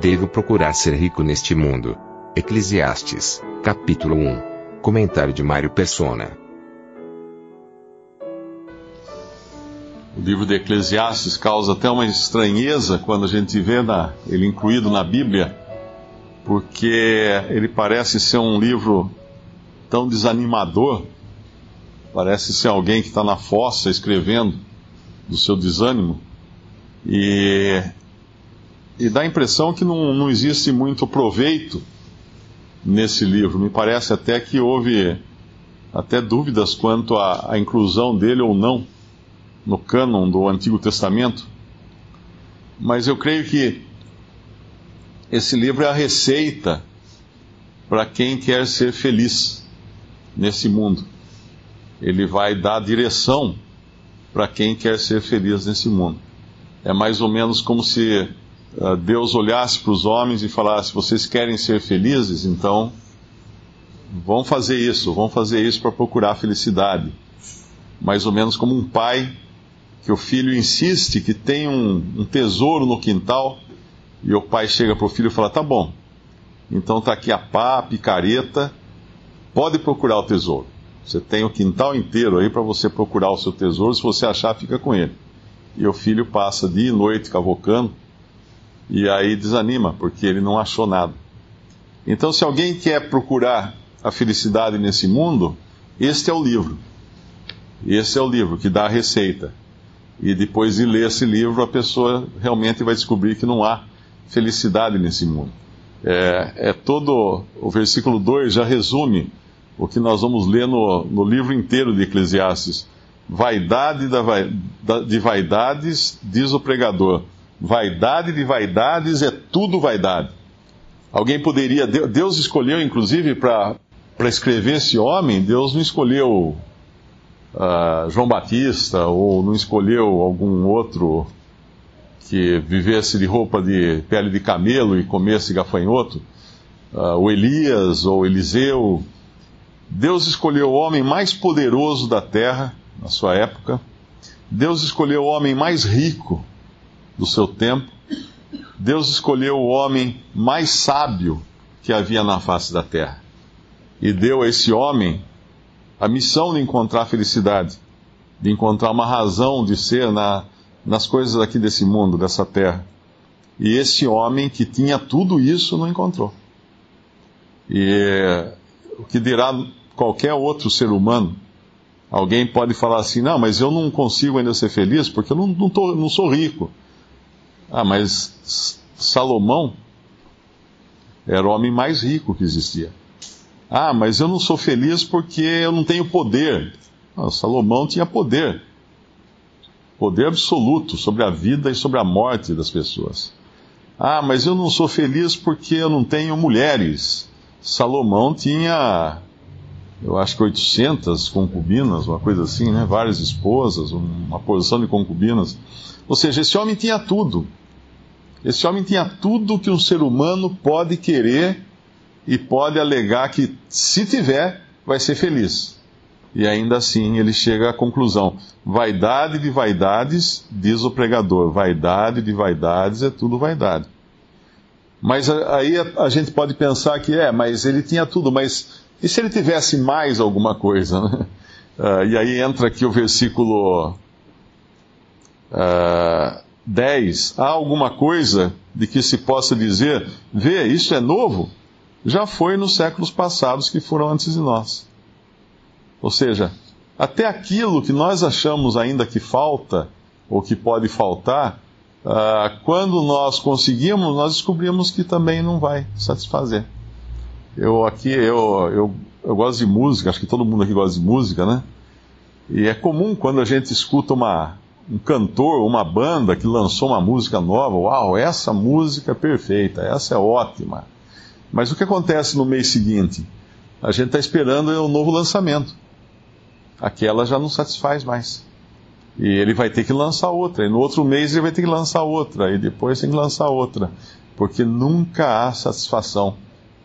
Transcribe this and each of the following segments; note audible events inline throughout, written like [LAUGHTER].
Devo procurar ser rico neste mundo. Eclesiastes, capítulo 1. Comentário de Mário Persona. O livro de Eclesiastes causa até uma estranheza quando a gente vê na, ele incluído na Bíblia, porque ele parece ser um livro tão desanimador, parece ser alguém que está na fossa escrevendo do seu desânimo, e, e dá a impressão que não, não existe muito proveito nesse livro. Me parece até que houve até dúvidas quanto à, à inclusão dele ou não no cânon do Antigo Testamento, mas eu creio que esse livro é a receita para quem quer ser feliz nesse mundo. Ele vai dar direção para quem quer ser feliz nesse mundo. É mais ou menos como se Deus olhasse para os homens e falasse: vocês querem ser felizes? Então vão fazer isso, vão fazer isso para procurar felicidade. Mais ou menos como um pai que o filho insiste que tem um, um tesouro no quintal e o pai chega para o filho e fala: Tá bom, então está aqui a pá, a picareta, pode procurar o tesouro. Você tem o quintal inteiro aí para você procurar o seu tesouro, se você achar, fica com ele. E o filho passa dia e noite cavocando e aí desanima, porque ele não achou nada. Então, se alguém quer procurar a felicidade nesse mundo, este é o livro. Esse é o livro que dá a receita. E depois de ler esse livro, a pessoa realmente vai descobrir que não há felicidade nesse mundo. É, é todo. O versículo 2 já resume o que nós vamos ler no, no livro inteiro de Eclesiastes. Vaidade da, da, de vaidades, diz o pregador. Vaidade de vaidades é tudo vaidade. Alguém poderia. Deus escolheu, inclusive, para escrever esse homem, Deus não escolheu uh, João Batista ou não escolheu algum outro que vivesse de roupa de pele de camelo e comesse gafanhoto, uh, o Elias ou Eliseu. Deus escolheu o homem mais poderoso da terra na sua época. Deus escolheu o homem mais rico do seu tempo. Deus escolheu o homem mais sábio que havia na face da terra. E deu a esse homem a missão de encontrar felicidade, de encontrar uma razão de ser na, nas coisas aqui desse mundo, dessa terra. E esse homem que tinha tudo isso não encontrou. E o que dirá qualquer outro ser humano? Alguém pode falar assim: não, mas eu não consigo ainda ser feliz porque eu não, não, tô, não sou rico. Ah, mas Salomão era o homem mais rico que existia. Ah, mas eu não sou feliz porque eu não tenho poder. Ah, Salomão tinha poder. Poder absoluto sobre a vida e sobre a morte das pessoas. Ah, mas eu não sou feliz porque eu não tenho mulheres. Salomão tinha, eu acho que 800 concubinas, uma coisa assim, né? Várias esposas, uma porção de concubinas. Ou seja, esse homem tinha tudo. Esse homem tinha tudo que um ser humano pode querer e pode alegar que, se tiver, vai ser feliz. E ainda assim ele chega à conclusão: vaidade de vaidades, diz o pregador, vaidade de vaidades é tudo vaidade. Mas aí a, gente pode pensar que é, mas ele tinha tudo, mas e se ele tivesse mais alguma coisa? Né? Uh, e aí entra aqui o versículo uh, 10. Há alguma coisa de que se possa dizer, vê, isso é novo? já foi nos séculos passados que foram antes de nós. Ou seja, até aquilo que nós achamos ainda que falta, ou que pode faltar, uh, quando nós conseguimos, nós descobrimos que também não vai satisfazer. Eu aqui, eu, eu, eu gosto de música, acho que todo mundo aqui gosta de música, né? E é comum quando a gente escuta uma, um cantor, uma banda que lançou uma música nova, uau, essa música é perfeita, essa é ótima. Mas o que acontece no mês seguinte? A gente está esperando um novo lançamento. Aquela já não satisfaz mais. E ele vai ter que lançar outra. E no outro mês ele vai ter que lançar outra. E depois tem que lançar outra. Porque nunca há satisfação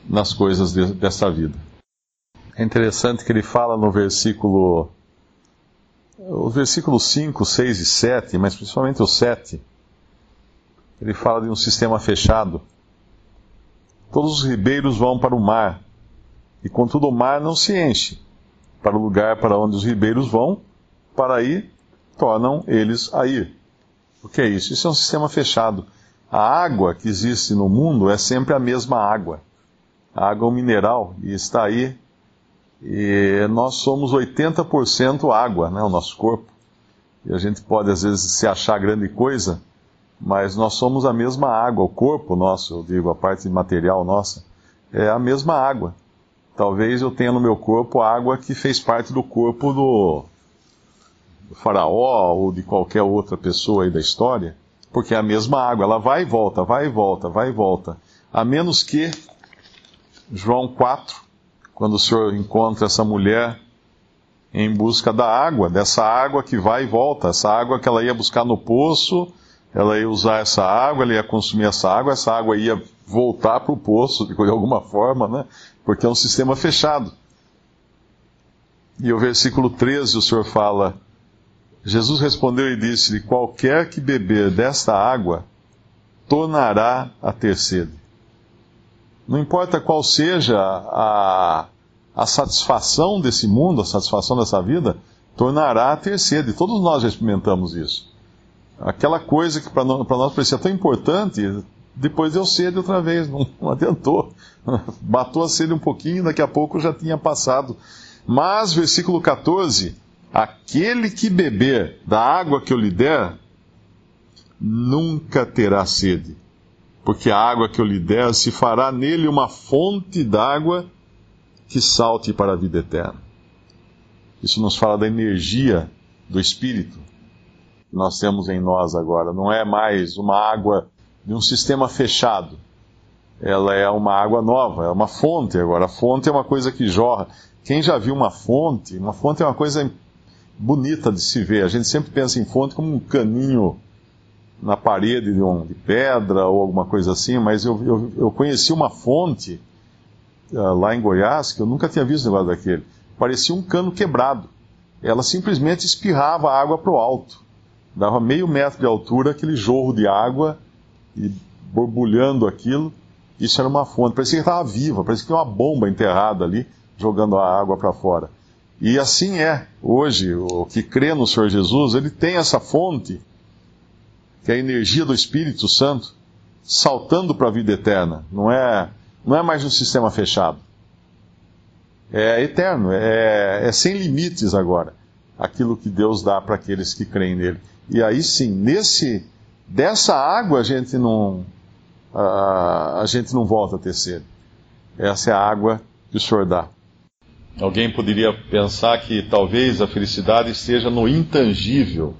nas coisas de, dessa vida. É interessante que ele fala no versículo. Os versículos 5, 6 e 7, mas principalmente o 7, ele fala de um sistema fechado. Todos os ribeiros vão para o mar, e contudo o mar não se enche. Para o lugar para onde os ribeiros vão, para ir, tornam eles a ir. O que é isso? Isso é um sistema fechado. A água que existe no mundo é sempre a mesma água. A água é um mineral e está aí. E nós somos 80% água, né, o nosso corpo. E a gente pode às vezes se achar grande coisa, mas nós somos a mesma água. O corpo nosso, eu digo, a parte material nossa, é a mesma água. Talvez eu tenha no meu corpo água que fez parte do corpo do faraó ou de qualquer outra pessoa aí da história, porque é a mesma água, ela vai e volta, vai e volta, vai e volta. A menos que João 4, quando o Senhor encontra essa mulher em busca da água, dessa água que vai e volta, essa água que ela ia buscar no poço, ela ia usar essa água, ela ia consumir essa água, essa água ia voltar para o poço [LAUGHS] de alguma forma, né? Porque é um sistema fechado. E o versículo 13 o Senhor fala: Jesus respondeu e disse-lhe: Qualquer que beber desta água, tornará a ter sede. Não importa qual seja a, a satisfação desse mundo, a satisfação dessa vida, tornará a ter sede. Todos nós já experimentamos isso. Aquela coisa que para nós parecia tão importante, depois deu sede outra vez, não, não adiantou. [LAUGHS] Matou a sede um pouquinho, daqui a pouco já tinha passado. Mas, versículo 14 Aquele que beber da água que eu lhe der, nunca terá sede, porque a água que eu lhe der se fará nele uma fonte d'água que salte para a vida eterna. Isso nos fala da energia do Espírito que nós temos em nós agora. Não é mais uma água de um sistema fechado. Ela é uma água nova, é uma fonte agora. A fonte é uma coisa que jorra. Quem já viu uma fonte? Uma fonte é uma coisa bonita de se ver. A gente sempre pensa em fonte como um caninho na parede de, um, de pedra ou alguma coisa assim, mas eu, eu, eu conheci uma fonte uh, lá em Goiás que eu nunca tinha visto um negócio daquele. Parecia um cano quebrado. Ela simplesmente espirrava água para o alto. Dava meio metro de altura aquele jorro de água e borbulhando aquilo. Isso era uma fonte. Parecia que estava viva, parecia que tinha uma bomba enterrada ali, jogando a água para fora. E assim é hoje, o que crê no Senhor Jesus, ele tem essa fonte, que é a energia do Espírito Santo, saltando para a vida eterna. Não é, não é mais um sistema fechado. É eterno, é, é sem limites agora, aquilo que Deus dá para aqueles que creem nele. E aí sim, nesse, dessa água a gente não, a, a gente não volta a ter sede. Essa é a água que o Senhor dá. Alguém poderia pensar que talvez a felicidade esteja no intangível,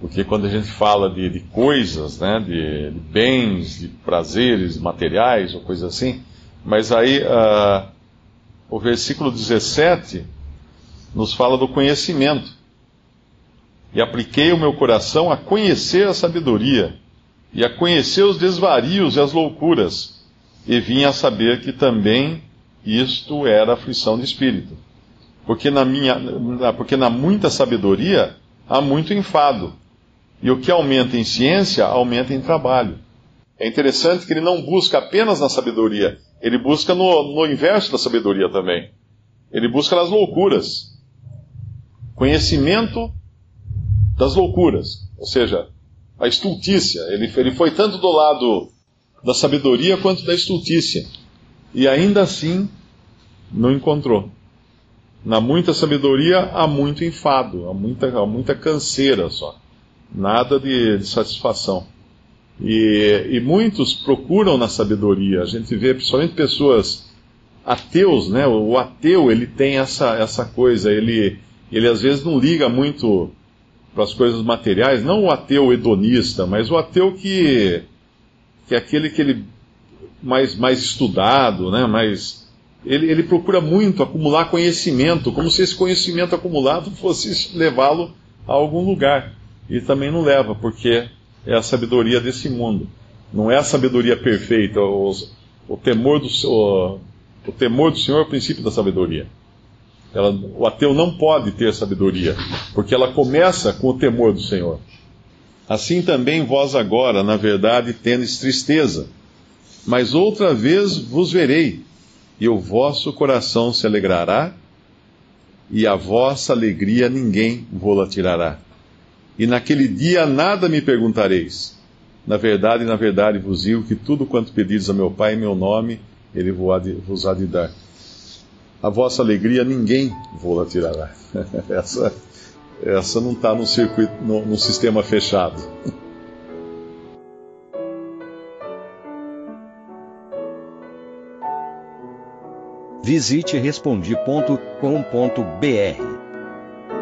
porque quando a gente fala de, de coisas, né, de, de, bens, de prazeres materiais ou coisa assim, mas aí uh, o versículo 17 nos fala do conhecimento. E apliquei o meu coração a conhecer a sabedoria, e a conhecer os desvarios e as loucuras, e vim a saber que também isto era aflição de espírito. Porque na, minha, porque na muita sabedoria há muito enfado. E o que aumenta em ciência, aumenta em trabalho. É interessante que ele não busca apenas na sabedoria, ele busca no, no inverso da sabedoria também. Ele busca nas loucuras. Conhecimento das loucuras. Ou seja, a estultícia. Ele, ele foi tanto do lado da sabedoria quanto da estultícia e ainda assim não encontrou. Na muita sabedoria há muito enfado, há muita, há muita canseira só. Nada de, de satisfação. E, e, muitos procuram na sabedoria. A gente vê principalmente pessoas ateus, né? O ateu ele tem essa, essa coisa, ele, ele às vezes não liga muito para as coisas materiais, não o ateu hedonista, mas o ateu que, que é aquele que ele mais, mais estudado, né, mais, ele, ele procura muito acumular conhecimento, como se esse conhecimento acumulado fosse levá-lo a algum lugar. E também não leva, porque é a sabedoria desse mundo. Não é a sabedoria perfeita. O, o temor, do, o, o temor do Senhor é o princípio da sabedoria. Ela, o ateu não pode ter sabedoria, porque ela começa com o temor do Senhor. Assim também vós agora, na verdade, tendes tristeza, mas outra vez vos verei, e o vosso coração se alegrará, e a vossa alegria ninguém vô-la tirará. E naquele dia nada me perguntareis. Na verdade, na verdade vos digo que tudo quanto pedires a meu Pai em meu nome, ele vos há de dar a vossa alegria ninguém vou-la tirará. [LAUGHS] essa, essa não está no circuito, no, no sistema fechado. Visite respondi.com.br.